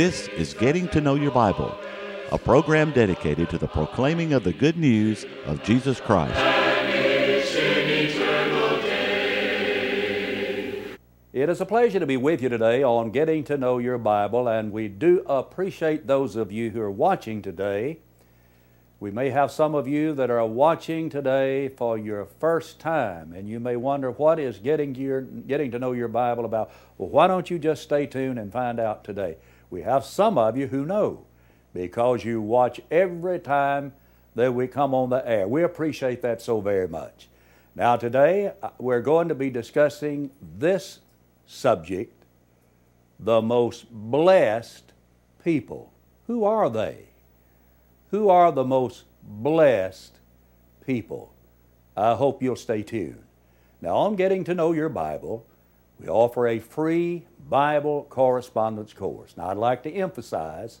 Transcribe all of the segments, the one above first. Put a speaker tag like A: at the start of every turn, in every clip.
A: This is Getting to Know Your Bible, a program dedicated to the proclaiming of the good news of Jesus Christ.
B: It is a pleasure to be with you today on Getting to Know Your Bible, and we do appreciate those of you who are watching today. We may have some of you that are watching today for your first time, and you may wonder what is getting to, your, getting to know your Bible about. Well, why don't you just stay tuned and find out today? We have some of you who know because you watch every time that we come on the air. We appreciate that so very much. Now, today uh, we're going to be discussing this subject the most blessed people. Who are they? Who are the most blessed people? I hope you'll stay tuned. Now, on getting to know your Bible, we offer a free Bible correspondence course. Now, I'd like to emphasize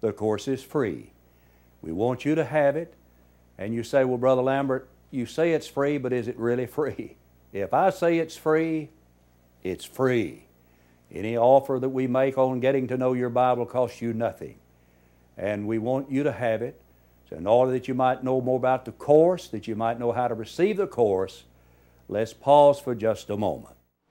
B: the course is free. We want you to have it. And you say, well, Brother Lambert, you say it's free, but is it really free? If I say it's free, it's free. Any offer that we make on getting to know your Bible costs you nothing and we want you to have it. So, in order that you might know more about the course, that you might know how to receive the course, let's pause for just a moment.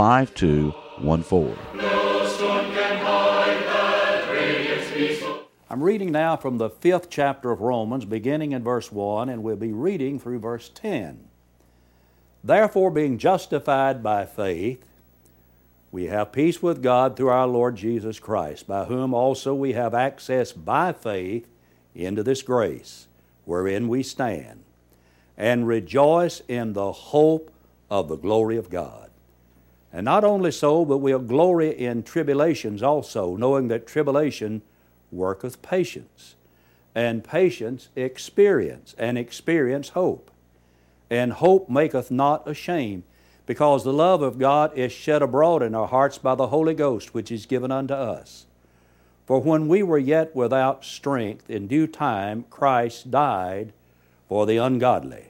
A: 5214.
B: I'm reading now from the fifth chapter of Romans, beginning in verse 1, and we'll be reading through verse 10. Therefore, being justified by faith, we have peace with God through our Lord Jesus Christ, by whom also we have access by faith into this grace wherein we stand, and rejoice in the hope of the glory of God. And not only so, but we'll glory in tribulations also, knowing that tribulation worketh patience, and patience experience, and experience hope. And hope maketh not ashamed, because the love of God is shed abroad in our hearts by the Holy Ghost, which is given unto us. For when we were yet without strength, in due time Christ died for the ungodly.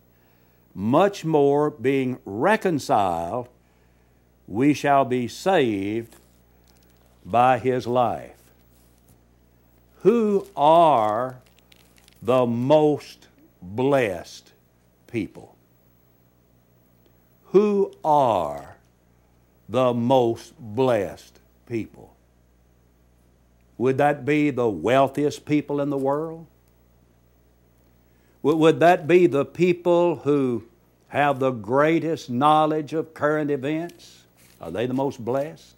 B: much more being reconciled, we shall be saved by his life. Who are the most blessed people? who are the most blessed people? Would that be the wealthiest people in the world? Would that be the people who have the greatest knowledge of current events? Are they the most blessed?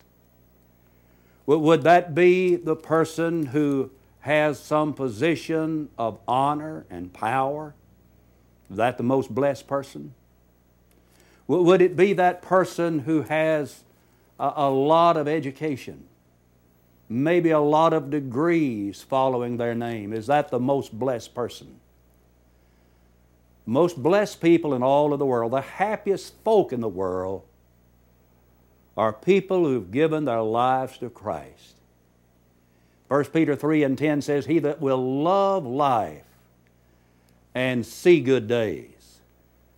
B: Would that be the person who has some position of honor and power? Is that the most blessed person? Would it be that person who has a, lot of education? Maybe a lot of degrees following their name. Is that the most blessed person? Most blessed people in all of the world, the happiest folk in the world, are people who've given their lives to Christ. 1 Peter 3 and 10 says, He that will love life and see good days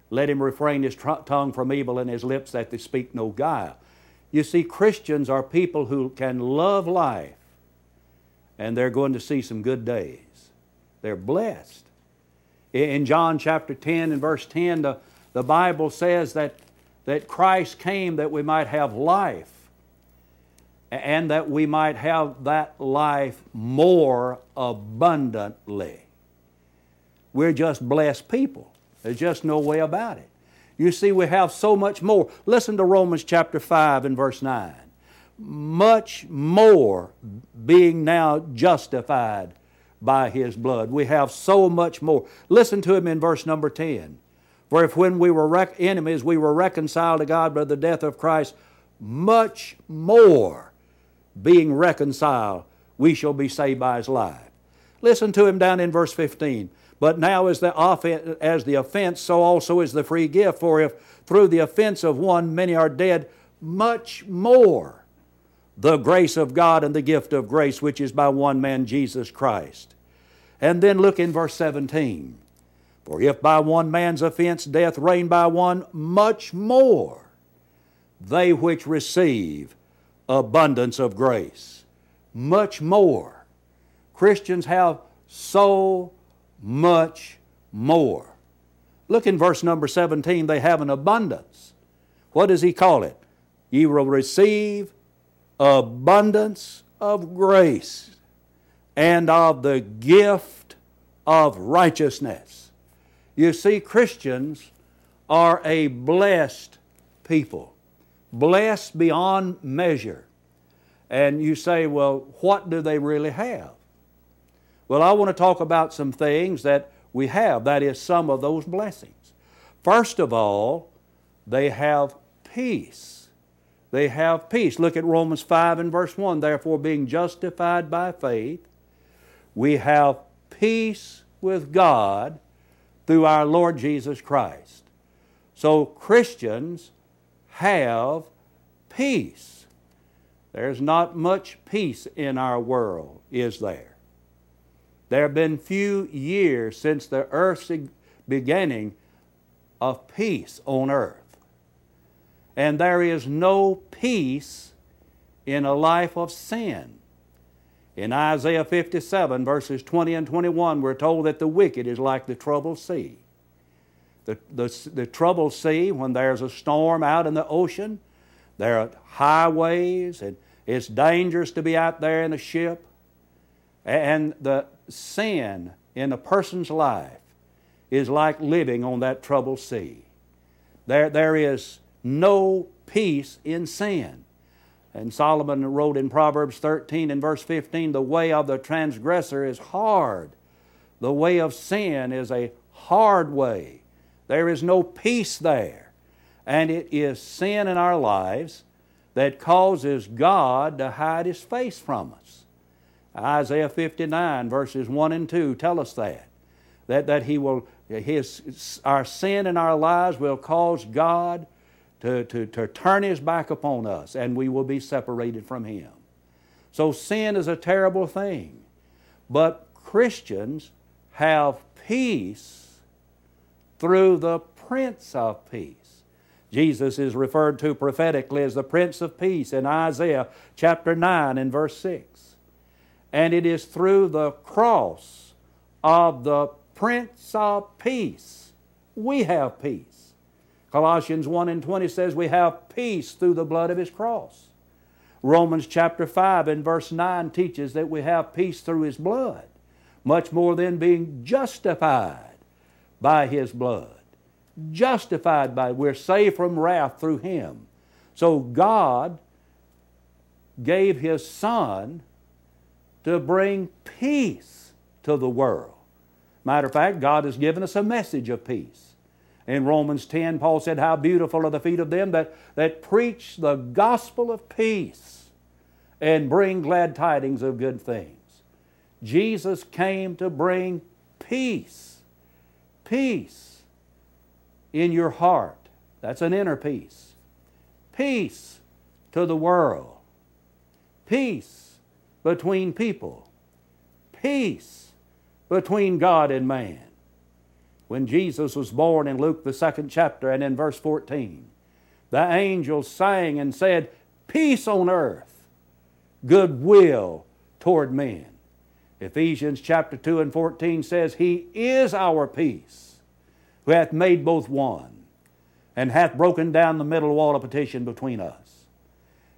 B: let him refrain his tr- tongue from evil and his lips that they speak no guile. You see, Christians are people who can love life and they're going to see some good days. They're blessed. In John chapter 10 and verse 10, the, the Bible says that, that Christ came that we might have life and that we might have that life more abundantly. We're just blessed people. There's just no way about it. You see, we have so much more. Listen to Romans chapter 5 and verse 9. Much more being now justified by His blood. We have so much more. Listen to Him in verse number 10. For if when we were rec- enemies we were reconciled to God by the death of Christ, much more being reconciled, we shall be saved by His life. Listen to Him down in verse 15. But now as the, offense, as the offense, so also is the free gift. For if through the offense of one many are dead, much more the grace of God and the gift of grace, which is by one man, Jesus Christ. And then look in verse 17. For if by one man's offense death reigned by one, much more they which receive abundance of grace. Much more. Christians have so much more. Look in verse number 17, they have an abundance. What does he call it? Ye will receive abundance of grace and of the gift of righteousness. You see, Christians are a blessed people, blessed beyond measure. And you say, well, what do they really have? Well, I want to talk about some things that we have, that is, some of those blessings. First of all, they have peace. They have peace. Look at Romans 5 and verse 1. Therefore, being justified by faith, we have peace with God through our Lord Jesus Christ. So, Christians have peace. There's not much peace in our world, is there? There have been few years since the earth's beginning of peace on earth. And there is no peace in a life of sin. In Isaiah 57, verses 20 and 21, we're told that the wicked is like the troubled sea. The, the, the troubled sea, when there's a storm out in the ocean, there are highways, and it's dangerous to be out there in a ship. And the sin in a person's life is like living on that troubled sea. There, there is no peace in sin. And Solomon wrote in Proverbs 13 and verse 15 the way of the transgressor is hard, the way of sin is a hard way. There is no peace there. And it is sin in our lives that causes God to hide His face from us. Isaiah 59, verses 1 and 2 tell us that. That, that he will, his, our sin in our lives will cause God to, to, to turn His back upon us and we will be separated from Him. So sin is a terrible thing. But Christians have peace through the Prince of Peace. Jesus is referred to prophetically as the Prince of Peace in Isaiah chapter 9 and verse 6 and it is through the cross of the Prince of Peace we have peace. Colossians 1 and 20 says we have peace through the blood of His cross. Romans chapter 5 and verse 9 teaches that we have peace through His blood, much more than being justified by His blood. Justified by, we're saved from wrath through Him. So God gave His Son to bring peace to the world. Matter of fact, God has given us a message of peace. In Romans 10, Paul said, How beautiful are the feet of them that, that preach the gospel of peace and bring glad tidings of good things. Jesus came to bring peace. Peace in your heart. That's an inner peace. Peace to the world. Peace between people, peace between God and man. When Jesus was born in Luke, the second chapter, and in verse 14, the angels sang and said, Peace on earth, goodwill toward men. Ephesians chapter 2 and 14 says, He is our peace, who hath made both one, and hath broken down the middle wall of petition between us.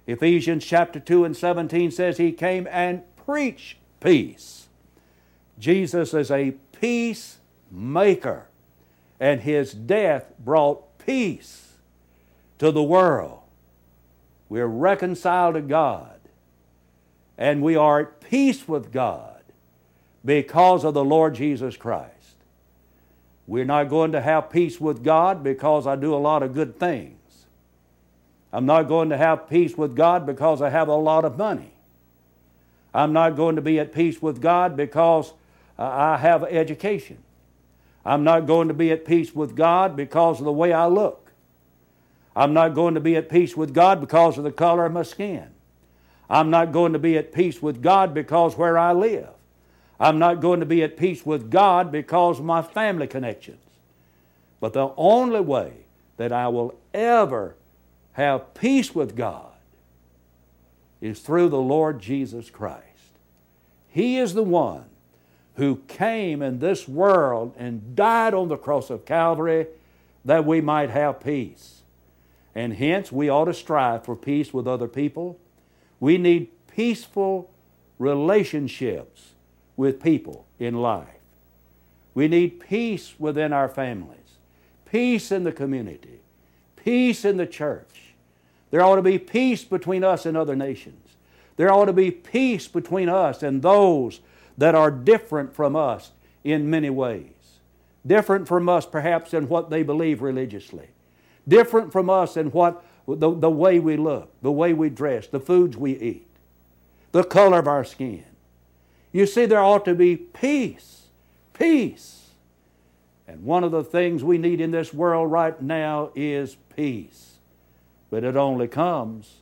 B: Ephesians chapter 2 and 17 says he came and preached peace. Jesus is a peacemaker, and his death brought peace to the world. We're reconciled to God, and we are at peace with God because of the Lord Jesus Christ. We're not going to have peace with God because I do a lot of good things. I'm not going to have peace with God because I have a lot of money. I'm not going to be at peace with God because I have education. I'm not going to be at peace with God because of the way I look. I'm not going to be at peace with God because of the color of my skin. I'm not going to be at peace with God because where I live. I'm not going to be at peace with God because of my family connections. But the only way that I will ever have peace with God is through the Lord Jesus Christ. He is the one who came in this world and died on the cross of Calvary that we might have peace. And hence, we ought to strive for peace with other people. We need peaceful relationships with people in life. We need peace within our families, peace in the community, peace in the church. There ought to be peace between us and other nations. There ought to be peace between us and those that are different from us in many ways. Different from us, perhaps, in what they believe religiously. Different from us in what the, the way we look, the way we dress, the foods we eat, the color of our skin. You see, there ought to be peace. Peace. And one of the things we need in this world right now is peace. But it only comes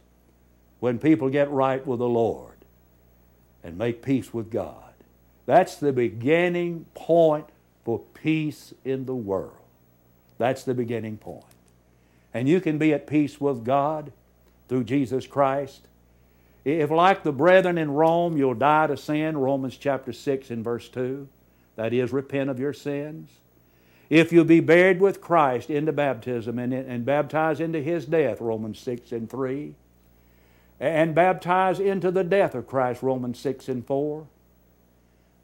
B: when people get right with the Lord and make peace with God. That's the beginning point for peace in the world. That's the beginning point. And you can be at peace with God through Jesus Christ. If, like the brethren in Rome, you'll die to sin, Romans chapter 6 and verse 2, that is, repent of your sins if you'll be buried with Christ into baptism and, and baptized into his death, Romans 6 and 3, and baptized into the death of Christ, Romans 6 and 4,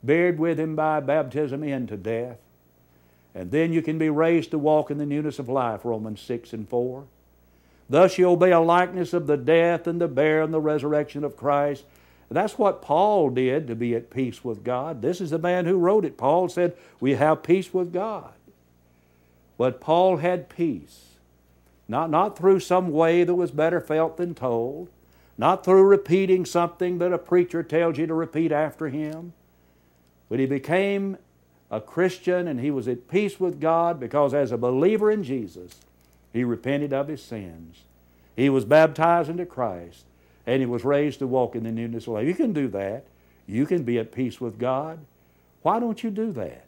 B: buried with him by baptism into death, and then you can be raised to walk in the newness of life, Romans 6 and 4. Thus you obey a likeness of the death and the bear and the resurrection of Christ. That's what Paul did to be at peace with God. This is the man who wrote it. Paul said, We have peace with God. But Paul had peace. Not, not through some way that was better felt than told, not through repeating something that a preacher tells you to repeat after him, but he became a Christian and he was at peace with God because, as a believer in Jesus, he repented of his sins. He was baptized into Christ and he was raised to walk in the newness of life. You can do that. You can be at peace with God. Why don't you do that?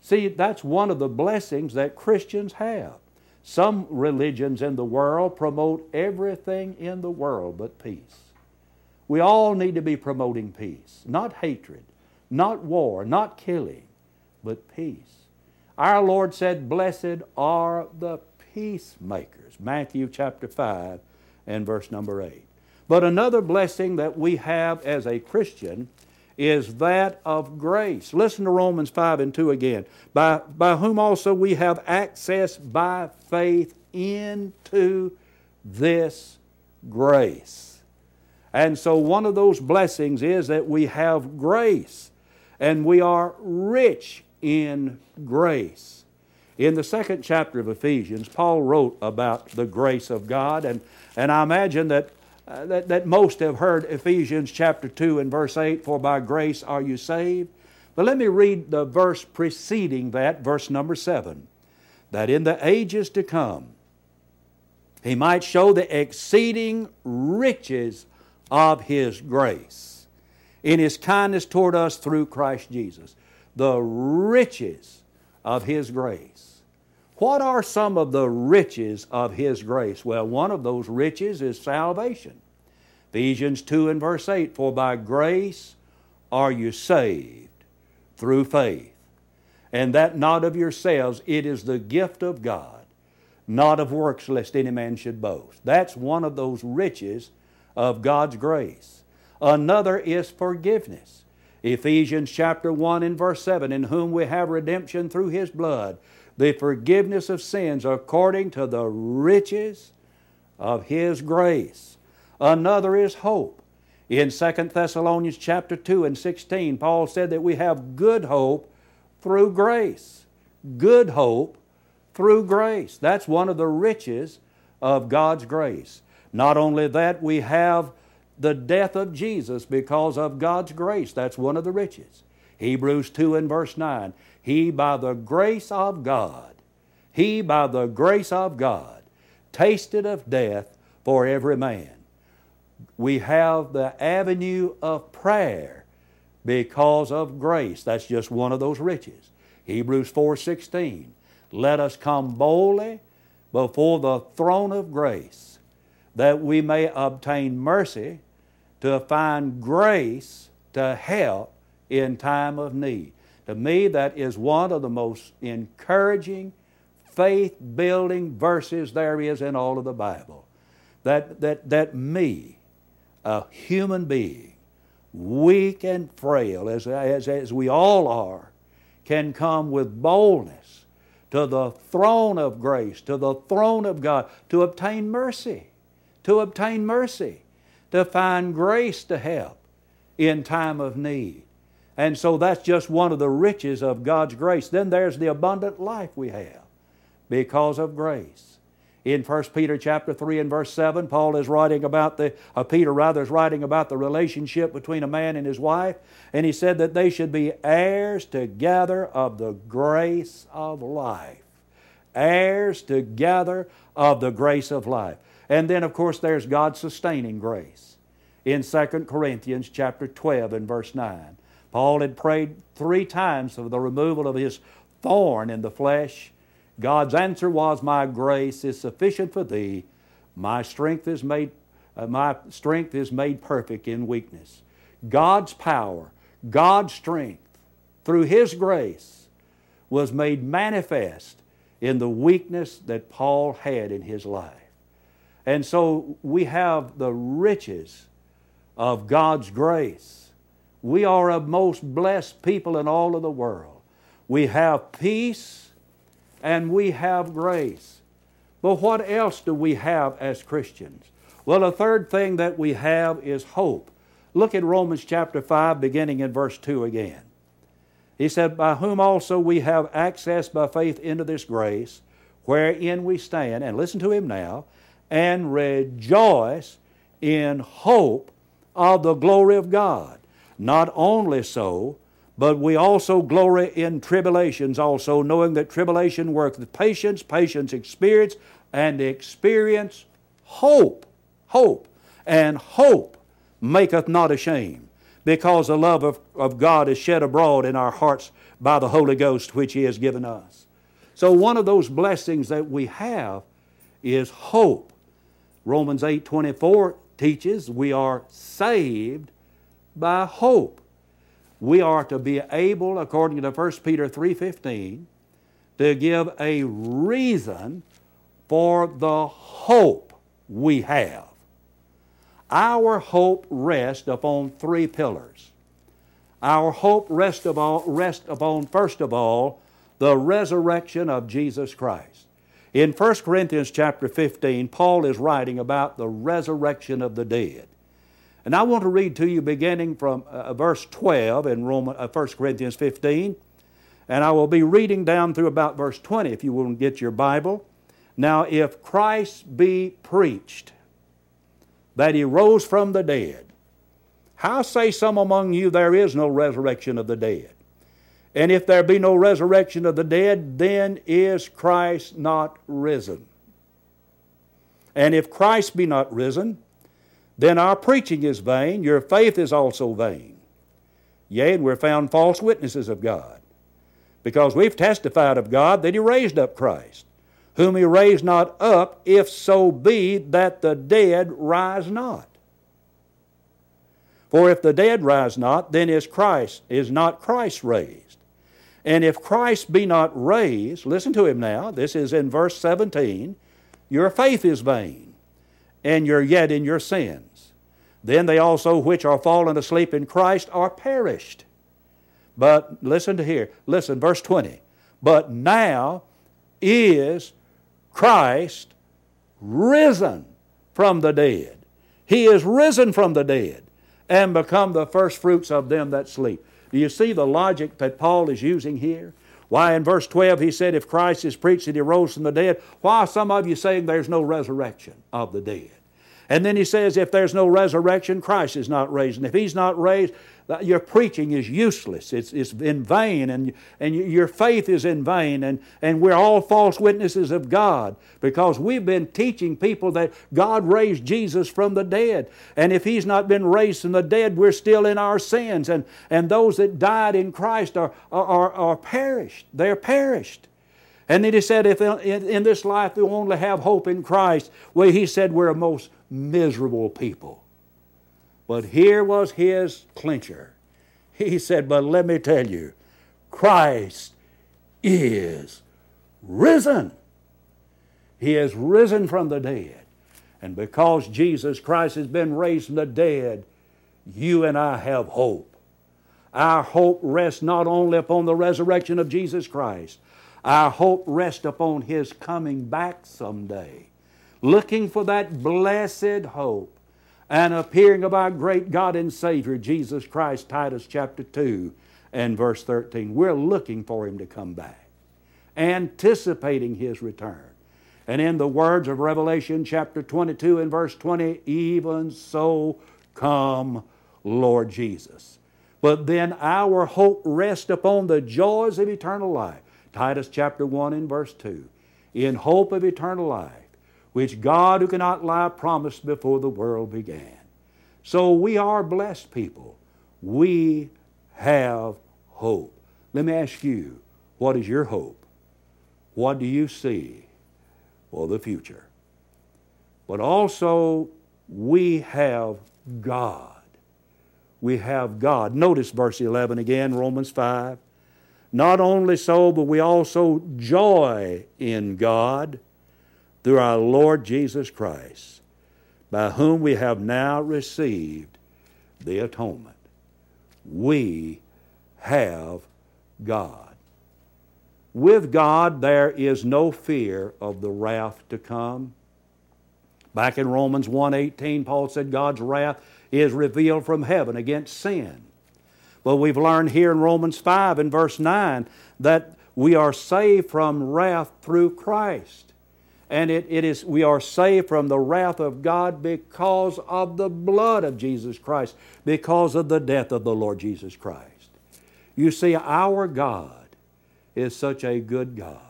B: See, that's one of the blessings that Christians have. Some religions in the world promote everything in the world but peace. We all need to be promoting peace, not hatred, not war, not killing, but peace. Our Lord said, Blessed are the peacemakers. Matthew chapter 5 and verse number 8. But another blessing that we have as a Christian is that of grace. Listen to Romans 5 and 2 again. By, by whom also we have access by faith into this grace. And so, one of those blessings is that we have grace, and we are rich in grace. In the second chapter of Ephesians, Paul wrote about the grace of God, and, and I imagine that uh, that, that most have heard Ephesians chapter 2 and verse 8, for by grace are you saved. But let me read the verse preceding that, verse number 7. That in the ages to come, he might show the exceeding riches of his grace in his kindness toward us through Christ Jesus. The riches of his grace. What are some of the riches of His grace? Well, one of those riches is salvation. Ephesians 2 and verse 8 For by grace are you saved through faith, and that not of yourselves, it is the gift of God, not of works, lest any man should boast. That's one of those riches of God's grace. Another is forgiveness. Ephesians chapter 1 and verse 7 In whom we have redemption through His blood, the forgiveness of sins according to the riches of His grace. Another is hope. In 2 Thessalonians chapter 2 and 16, Paul said that we have good hope through grace. Good hope through grace. That's one of the riches of God's grace. Not only that, we have the death of Jesus because of God's grace. That's one of the riches. Hebrews 2 and verse 9. He by the grace of God, he by the grace of God, tasted of death for every man we have the avenue of prayer because of grace. That's just one of those riches. Hebrews 4:16. Let us come boldly before the throne of grace that we may obtain mercy to find grace to help in time of need. To me, that is one of the most encouraging, faith building verses there is in all of the Bible. That, that, that me, a human being, weak and frail, as, as, as we all are, can come with boldness to the throne of grace, to the throne of God, to obtain mercy, to obtain mercy, to find grace to help in time of need. And so that's just one of the riches of God's grace. Then there's the abundant life we have because of grace in 1 Peter chapter 3 and verse 7, Paul is writing about the, uh, Peter rather is writing about the relationship between a man and his wife, and he said that they should be heirs together of the grace of life. Heirs together of the grace of life. And then, of course, there's God's sustaining grace. In 2 Corinthians chapter 12 and verse 9, Paul had prayed three times for the removal of his thorn in the flesh God's answer was, My grace is sufficient for thee. My strength is made, uh, my strength is made perfect in weakness. God's power, God's strength, through His grace, was made manifest in the weakness that Paul had in his life. And so we have the riches of God's grace. We are a most blessed people in all of the world. We have peace and we have grace. But what else do we have as Christians? Well, a third thing that we have is hope. Look at Romans chapter 5, beginning in verse 2 again. He said, By whom also we have access by faith into this grace, wherein we stand, and listen to him now, and rejoice in hope of the glory of God. Not only so, but we also glory in tribulations also, knowing that tribulation worketh patience, patience experience, and experience hope. Hope. And hope maketh not ashamed, because the love of, of God is shed abroad in our hearts by the Holy Ghost which He has given us. So one of those blessings that we have is hope. Romans 8 24 teaches we are saved by hope we are to be able, according to 1 Peter 3.15, to give a reason for the hope we have. Our hope rests upon three pillars. Our hope rests upon, upon, first of all, the resurrection of Jesus Christ. In 1 Corinthians chapter 15, Paul is writing about the resurrection of the dead. And I want to read to you beginning from uh, verse 12 in Roman, uh, 1 Corinthians 15. And I will be reading down through about verse 20 if you will get your Bible. Now, if Christ be preached that he rose from the dead, how say some among you there is no resurrection of the dead? And if there be no resurrection of the dead, then is Christ not risen? And if Christ be not risen, then our preaching is vain, your faith is also vain. Yea, and we're found false witnesses of God, because we've testified of God that He raised up Christ, whom He raised not up, if so be that the dead rise not. For if the dead rise not, then is Christ, is not Christ raised. And if Christ be not raised, listen to him now, this is in verse 17, your faith is vain and you're yet in your sins. Then they also which are fallen asleep in Christ are perished. But listen to here. Listen, verse 20. But now is Christ risen from the dead. He is risen from the dead and become the first fruits of them that sleep. Do you see the logic that Paul is using here? Why, in verse 12, he said, If Christ is preached that he rose from the dead, why are some of you saying there's no resurrection of the dead? And then he says, If there's no resurrection, Christ is not raised. And if he's not raised, your preaching is useless. It's, it's in vain, and, and your faith is in vain, and, and we're all false witnesses of God because we've been teaching people that God raised Jesus from the dead. And if He's not been raised from the dead, we're still in our sins. And, and those that died in Christ are, are, are perished. They're perished. And then he said, if in, in this life we only have hope in Christ, well, he said we're a most miserable people. But here was his clincher. He said, But let me tell you, Christ is risen. He has risen from the dead. And because Jesus Christ has been raised from the dead, you and I have hope. Our hope rests not only upon the resurrection of Jesus Christ, our hope rests upon His coming back someday. Looking for that blessed hope and appearing of our great God and Savior, Jesus Christ, Titus chapter 2 and verse 13. We're looking for Him to come back, anticipating His return. And in the words of Revelation chapter 22 and verse 20, even so come, Lord Jesus. But then our hope rests upon the joys of eternal life. Titus chapter 1 and verse 2. In hope of eternal life which God who cannot lie promised before the world began. So we are blessed people. We have hope. Let me ask you, what is your hope? What do you see for the future? But also, we have God. We have God. Notice verse 11 again, Romans 5. Not only so, but we also joy in God through our Lord Jesus Christ, by whom we have now received the atonement. We have God. With God, there is no fear of the wrath to come. Back in Romans 1:18, Paul said God's wrath is revealed from heaven against sin. But we've learned here in Romans 5 and verse 9 that we are saved from wrath through Christ and it, it is we are saved from the wrath of God because of the blood of Jesus Christ, because of the death of the Lord Jesus Christ. You see, our God is such a good God.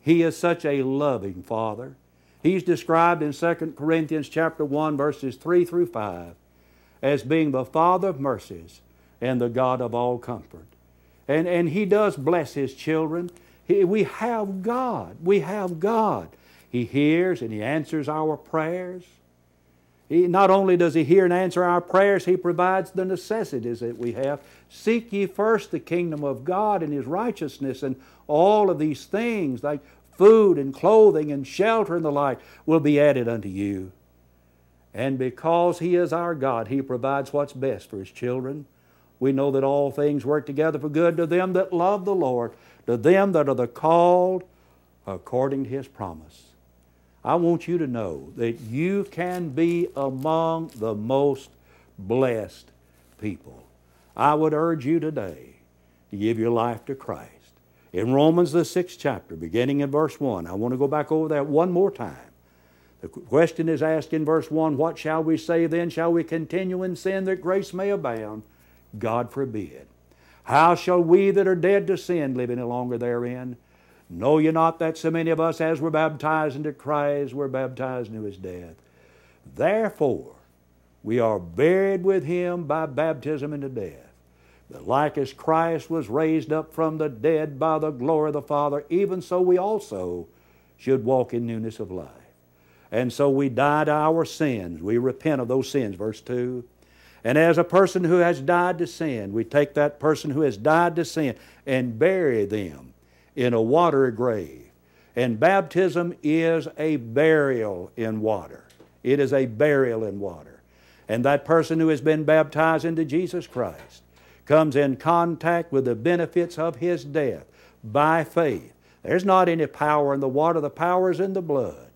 B: He is such a loving Father. He's described in 2 Corinthians chapter 1, verses 3 through 5, as being the Father of mercies and the God of all comfort. And, and He does bless His children. We have God. We have God. He hears and He answers our prayers. He, not only does He hear and answer our prayers, He provides the necessities that we have. Seek ye first the kingdom of God and His righteousness, and all of these things, like food and clothing and shelter and the like, will be added unto you. And because He is our God, He provides what's best for His children. We know that all things work together for good to them that love the Lord, to them that are the called according to his promise. I want you to know that you can be among the most blessed people. I would urge you today to give your life to Christ. In Romans, the sixth chapter, beginning in verse 1, I want to go back over that one more time. The question is asked in verse 1 What shall we say then? Shall we continue in sin that grace may abound? God forbid. How shall we that are dead to sin live any longer therein? Know ye not that so many of us, as were baptized into Christ, were baptized into his death? Therefore, we are buried with him by baptism into death. That like as Christ was raised up from the dead by the glory of the Father, even so we also should walk in newness of life. And so we die to our sins. We repent of those sins, verse 2. And as a person who has died to sin, we take that person who has died to sin and bury them in a watery grave. And baptism is a burial in water. It is a burial in water. And that person who has been baptized into Jesus Christ comes in contact with the benefits of his death by faith. There's not any power in the water, the power is in the blood.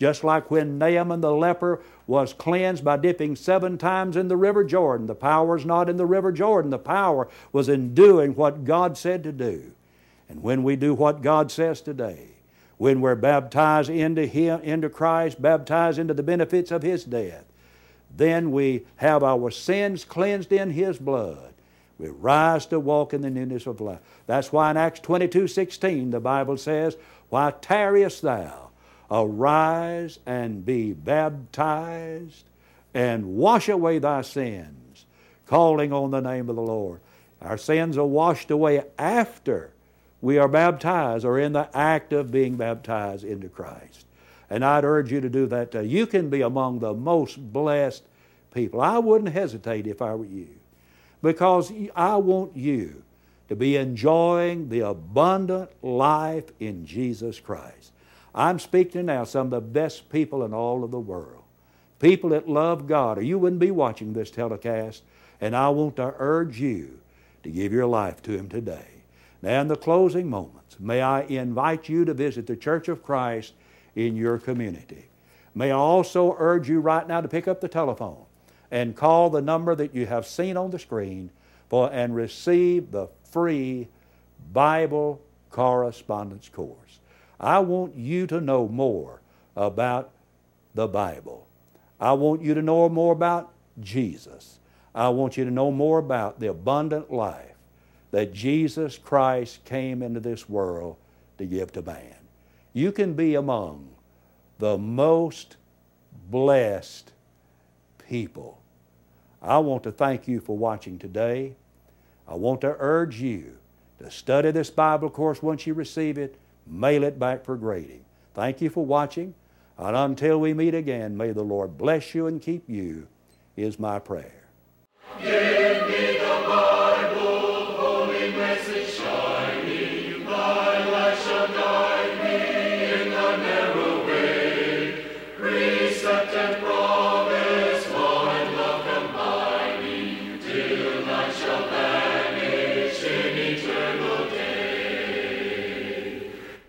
B: Just like when Naaman the leper was cleansed by dipping seven times in the river Jordan. The power is not in the river Jordan, the power was in doing what God said to do. And when we do what God says today, when we're baptized into Him, into Christ, baptized into the benefits of His death, then we have our sins cleansed in His blood. We rise to walk in the newness of life. That's why in Acts 22 16, the Bible says, Why tarriest thou? Arise and be baptized and wash away thy sins, calling on the name of the Lord. Our sins are washed away after we are baptized or in the act of being baptized into Christ. And I'd urge you to do that. Too. You can be among the most blessed people. I wouldn't hesitate if I were you because I want you to be enjoying the abundant life in Jesus Christ. I'm speaking now some of the best people in all of the world. People that love God, or you wouldn't be watching this telecast. And I want to urge you to give your life to Him today. Now, in the closing moments, may I invite you to visit the Church of Christ in your community. May I also urge you right now to pick up the telephone and call the number that you have seen on the screen for, and receive the free Bible correspondence course. I want you to know more about the Bible. I want you to know more about Jesus. I want you to know more about the abundant life that Jesus Christ came into this world to give to man. You can be among the most blessed people. I want to thank you for watching today. I want to urge you to study this Bible course once you receive it, mail it back for grading. Thank you for watching, and until we meet again, may the Lord bless you and keep you, is my prayer.